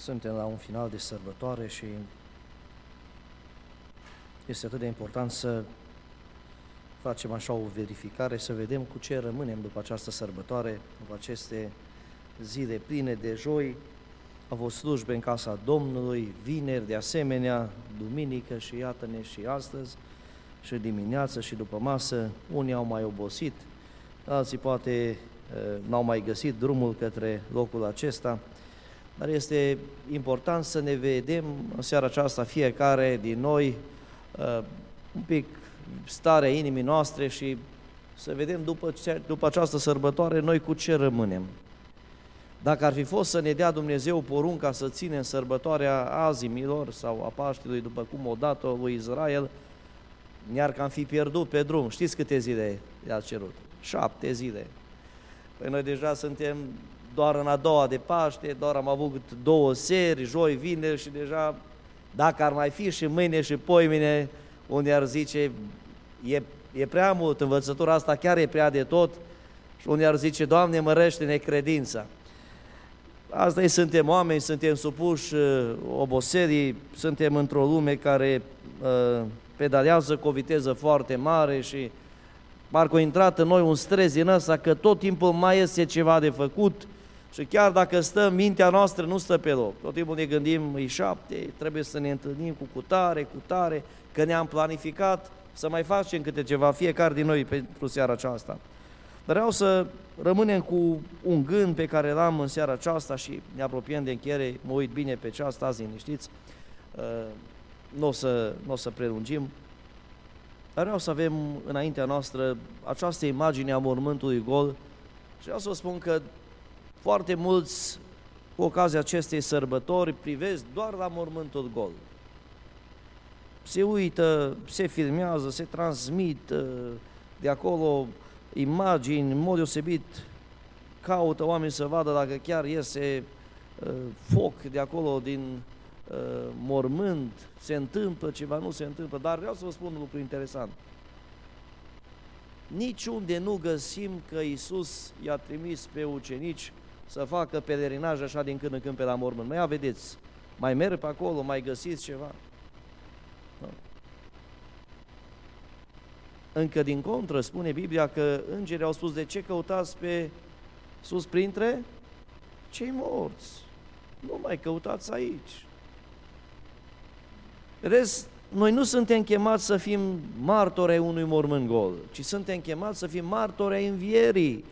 Suntem la un final de sărbătoare și este atât de important să facem așa o verificare, să vedem cu ce rămânem după această sărbătoare, după aceste zile pline de joi. A fost slujbe în casa Domnului, vineri de asemenea, duminică și iată-ne și astăzi, și dimineață și după masă. Unii au mai obosit, alții poate eh, n-au mai găsit drumul către locul acesta, dar este important să ne vedem în seara aceasta fiecare din noi uh, un pic starea inimii noastre și să vedem după, ce, după această sărbătoare noi cu ce rămânem. Dacă ar fi fost să ne dea Dumnezeu porunca să ținem sărbătoarea azimilor sau a Paștelui după cum o dat-o lui Israel, ne-ar cam fi pierdut pe drum. Știți câte zile i-a cerut? Șapte zile. Păi noi deja suntem doar în a doua de Paște, doar am avut două seri, joi, vineri și deja, dacă ar mai fi și mâine și poimine, unde ar zice, e, e prea mult, învățătura asta chiar e prea de tot, și unde ar zice, Doamne, mărește-ne credința. Asta e, suntem oameni, suntem supuși uh, oboserii, suntem într-o lume care uh, pedalează cu o viteză foarte mare și parcă a intrat în noi un stres din ăsta că tot timpul mai este ceva de făcut, și chiar dacă stă, mintea noastră nu stă pe loc. Tot timpul ne gândim, e șapte, trebuie să ne întâlnim cu cutare, cutare, că ne-am planificat să mai facem câte ceva, fiecare din noi pentru seara aceasta. Vreau să rămânem cu un gând pe care l-am în seara aceasta și ne apropiem de încheiere, mă uit bine pe ceas, stați liniștiți, uh, nu o să, n-o să prelungim, dar vreau să avem înaintea noastră această imagine a mormântului gol și vreau să vă spun că foarte mulți, cu ocazia acestei sărbători, privesc doar la mormântul gol. Se uită, se filmează, se transmit de acolo imagini, în mod deosebit caută oameni să vadă dacă chiar iese uh, foc de acolo din uh, mormânt, se întâmplă ceva, nu se întâmplă, dar vreau să vă spun un lucru interesant. Niciunde nu găsim că Isus i-a trimis pe ucenici să facă pelerinaj așa din când în când pe la mormânt. Mai vedeți, mai merg pe acolo, mai găsiți ceva. Da. Încă din contră spune Biblia că îngerii au spus de ce căutați pe sus printre cei morți. Nu mai căutați aici. Vedeți, noi nu suntem chemați să fim martori ai unui mormânt gol, ci suntem chemați să fim martori ai învierii.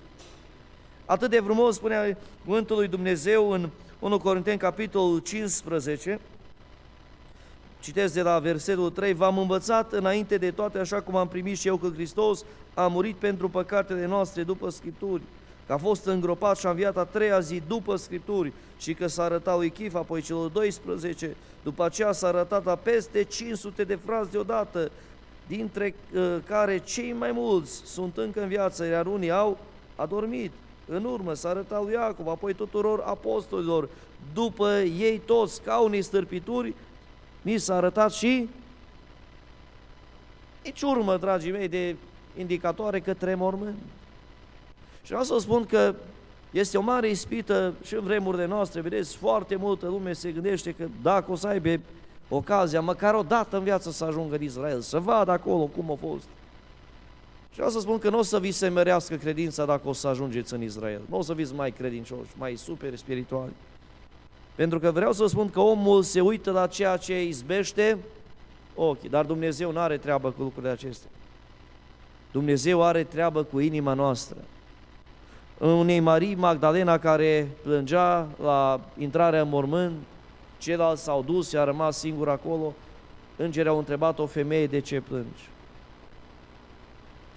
Atât de frumos spunea cuvântul lui Dumnezeu în 1 Corinteni, capitolul 15, citesc de la versetul 3, V-am învățat înainte de toate, așa cum am primit și eu, că Hristos a murit pentru păcatele noastre după Scripturi, că a fost îngropat și a înviat a treia zi după Scripturi și că s-a arătat lui Chif, apoi celor 12, după aceea s-a arătat la peste 500 de frați deodată, dintre uh, care cei mai mulți sunt încă în viață, iar unii au adormit. În urmă s-a arătat lui Iacov, apoi tuturor apostolilor, după ei toți, ca unii stârpituri, mi s-a arătat și nici urmă, dragii mei, de indicatoare către mormânt. Și vreau să spun că este o mare ispită și în vremurile noastre, vedeți, foarte multă lume se gândește că dacă o să aibă ocazia, măcar o dată în viață să ajungă în Israel, să vadă acolo cum a fost. Și vreau să spun că nu o să vi se merească credința dacă o să ajungeți în Israel. Nu o să fiți mai credincioși, mai super spirituali. Pentru că vreau să spun că omul se uită la ceea ce izbește ochii, dar Dumnezeu nu are treabă cu lucrurile acestea. Dumnezeu are treabă cu inima noastră. Unei Marii Magdalena care plângea la intrarea în mormânt, ceilalți s-au dus și a rămas singur acolo, îngerii au întrebat o femeie de ce plângi.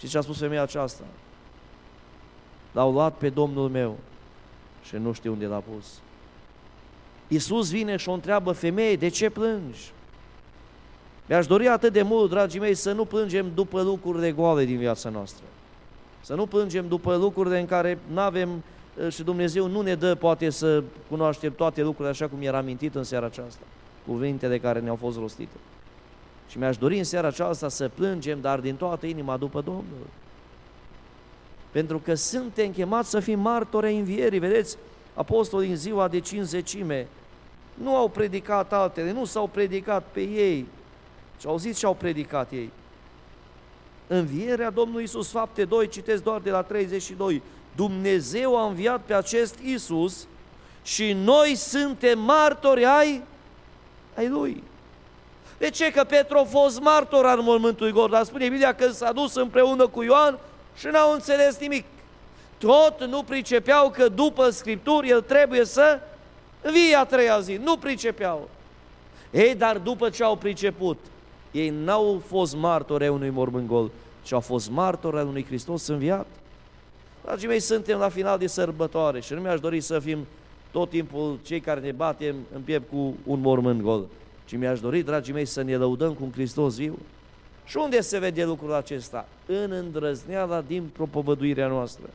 Și ce a spus femeia aceasta? L-au luat pe Domnul meu și nu știu unde l-a pus. Iisus vine și o întreabă femeie, de ce plângi? Mi-aș dori atât de mult, dragii mei, să nu plângem după lucrurile goale din viața noastră. Să nu plângem după lucrurile în care nu avem eh, și Dumnezeu nu ne dă poate să cunoaștem toate lucrurile așa cum era amintit în seara aceasta, cuvintele care ne-au fost rostite. Și mi-aș dori în seara aceasta să plângem, dar din toată inima după Domnul. Pentru că suntem chemați să fim martori ai învierii. Vedeți, apostolii în ziua de cinzecime Nu au predicat altele, nu s-au predicat pe ei. Și au zis ce au predicat ei. Învierea Domnului Isus, fapte 2, citesc doar de la 32. Dumnezeu a înviat pe acest Isus și noi suntem martori ai, ai Lui. De ce? Că Petru a fost martor al mormântului gol, dar spune Biblia că s-a dus împreună cu Ioan și n-au înțeles nimic. Tot nu pricepeau că după Scripturi el trebuie să vie a treia zi. Nu pricepeau. Ei, dar după ce au priceput, ei n-au fost martori ai unui mormânt gol, ci au fost martori al unui Hristos înviat. Dragii mei, suntem la final de sărbătoare și nu mi-aș dori să fim tot timpul cei care ne batem în piept cu un mormânt gol, ci mi-aș dori, dragii mei, să ne lăudăm cu un Hristos viu. Și unde se vede lucrul acesta? În îndrăzneala din propovăduirea noastră.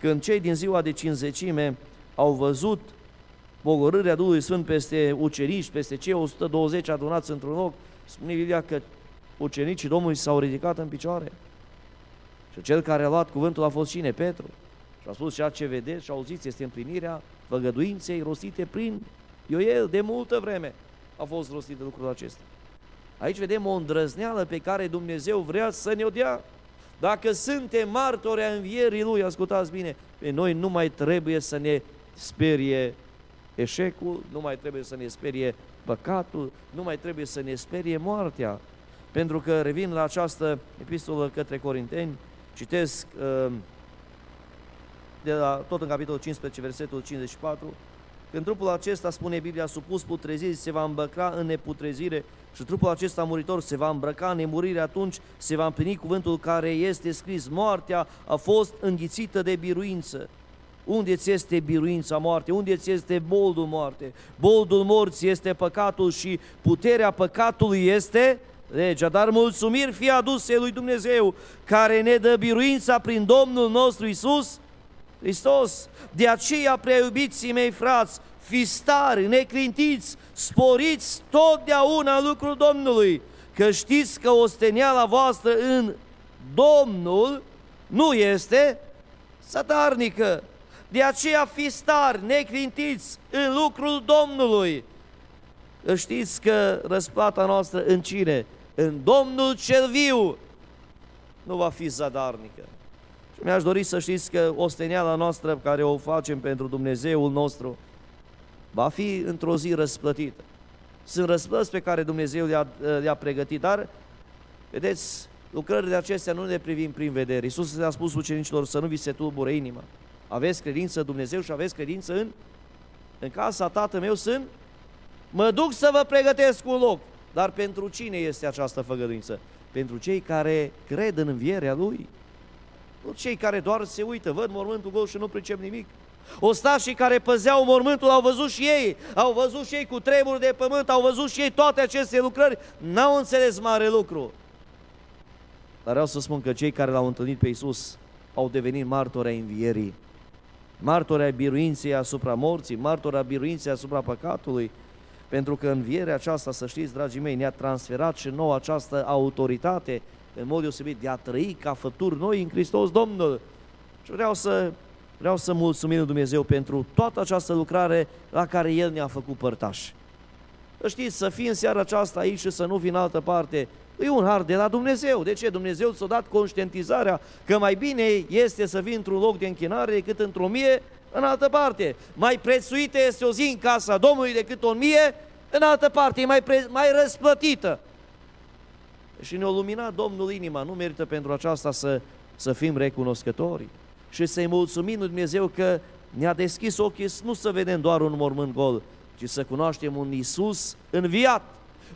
Când cei din ziua de cinzecime au văzut pogorârea Duhului Sfânt peste ucenici, peste cei 120 adunați într-un loc, spune Biblia că ucenicii Domnului s-au ridicat în picioare. Și cel care a luat cuvântul a fost cine? Petru. Și a spus ceea ce vedeți și auziți este împlinirea făgăduinței rostite prin Ioel de multă vreme a fost rostit de lucrul acesta. Aici vedem o îndrăzneală pe care Dumnezeu vrea să ne-o dea. Dacă suntem martori a învierii Lui, ascultați bine, pe noi nu mai trebuie să ne sperie eșecul, nu mai trebuie să ne sperie păcatul, nu mai trebuie să ne sperie moartea. Pentru că revin la această epistolă către Corinteni, citesc uh, de la, tot în capitolul 15, versetul 54, când trupul acesta, spune Biblia, supus putrezirii, se va îmbrăca în neputrezire și trupul acesta muritor se va îmbrăca în nemurire, atunci se va împlini cuvântul care este scris, moartea a fost înghițită de biruință. Unde ți este biruința moarte? Unde ți este boldul moarte? Boldul morții este păcatul și puterea păcatului este legea. Dar mulțumiri fie aduse lui Dumnezeu care ne dă biruința prin Domnul nostru Isus Hristos. De aceea, prea iubiții mei frați, fiți stari, neclintiți, sporiți totdeauna lucrul Domnului, că știți că osteniala voastră în Domnul nu este satarnică. De aceea fiți stari, neclintiți în lucrul Domnului. Știți că răsplata noastră în cine? În Domnul cel viu nu va fi zadarnică. Și mi-aș dori să știți că osteniala noastră care o facem pentru Dumnezeul nostru va fi într-o zi răsplătită. Sunt răsplăți pe care Dumnezeu le-a, le pregătit, dar, vedeți, lucrările acestea nu le privim prin vedere. Iisus le-a spus ucenicilor să nu vi se tulbure inima. Aveți credință în Dumnezeu și aveți credință în, în casa Tatăl meu sunt, mă duc să vă pregătesc un loc. Dar pentru cine este această făgăduință? Pentru cei care cred în învierea Lui. Nu cei care doar se uită, văd mormântul gol și nu pricep nimic. Ostașii care păzeau mormântul au văzut și ei, au văzut și ei cu tremuri de pământ, au văzut și ei toate aceste lucrări, n-au înțeles mare lucru. Dar vreau să spun că cei care l-au întâlnit pe Iisus au devenit martori ai învierii, martori ai biruinței asupra morții, martori ai biruinței asupra păcatului, pentru că învierea aceasta, să știți, dragii mei, ne-a transferat și nouă această autoritate în mod deosebit de a trăi ca fături noi în Hristos Domnul. Și vreau să, vreau să mulțumim Dumnezeu pentru toată această lucrare la care El ne-a făcut părtași. Știți, să fii în seara aceasta aici și să nu vii în altă parte, e un har de la Dumnezeu. De ce? Dumnezeu ți-a dat conștientizarea că mai bine este să vii într-un loc de închinare decât într-o mie în altă parte. Mai prețuită este o zi în casa Domnului decât o mie în altă parte, e mai, pre- mai răsplătită și ne-a luminat Domnul inima. Nu merită pentru aceasta să, să fim recunoscători și să-i mulțumim lui Dumnezeu că ne-a deschis ochii nu să vedem doar un mormânt gol, ci să cunoaștem un Isus înviat,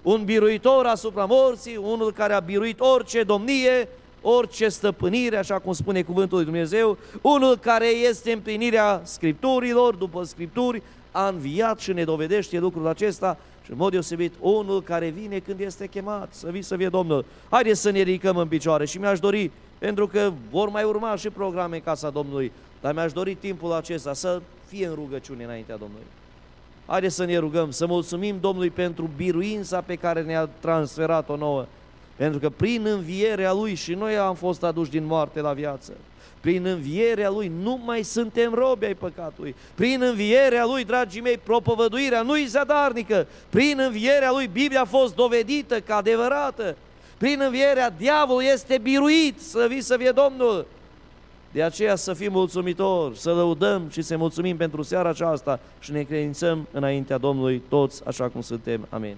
un biruitor asupra morții, unul care a biruit orice domnie, orice stăpânire, așa cum spune cuvântul lui Dumnezeu, unul care este împlinirea Scripturilor, după Scripturi, a înviat și ne dovedește lucrul acesta și în mod deosebit, unul care vine când este chemat, să vii să vie Domnul. Haideți să ne ridicăm în picioare și mi-aș dori, pentru că vor mai urma și programe în casa Domnului, dar mi-aș dori timpul acesta să fie în rugăciune înaintea Domnului. Haideți să ne rugăm, să mulțumim Domnului pentru biruința pe care ne-a transferat-o nouă Pentru că prin învierea Lui și noi am fost aduși din moarte la viață. Prin învierea Lui nu mai suntem robi ai păcatului. Prin învierea Lui, dragii mei, propovăduirea nu-i zadarnică. Prin învierea Lui, Biblia a fost dovedită ca adevărată. Prin învierea, diavolul este biruit, să vii să fie Domnul. De aceea să fim mulțumitori, să lăudăm și să mulțumim pentru seara aceasta și ne credințăm înaintea Domnului toți așa cum suntem. Amin.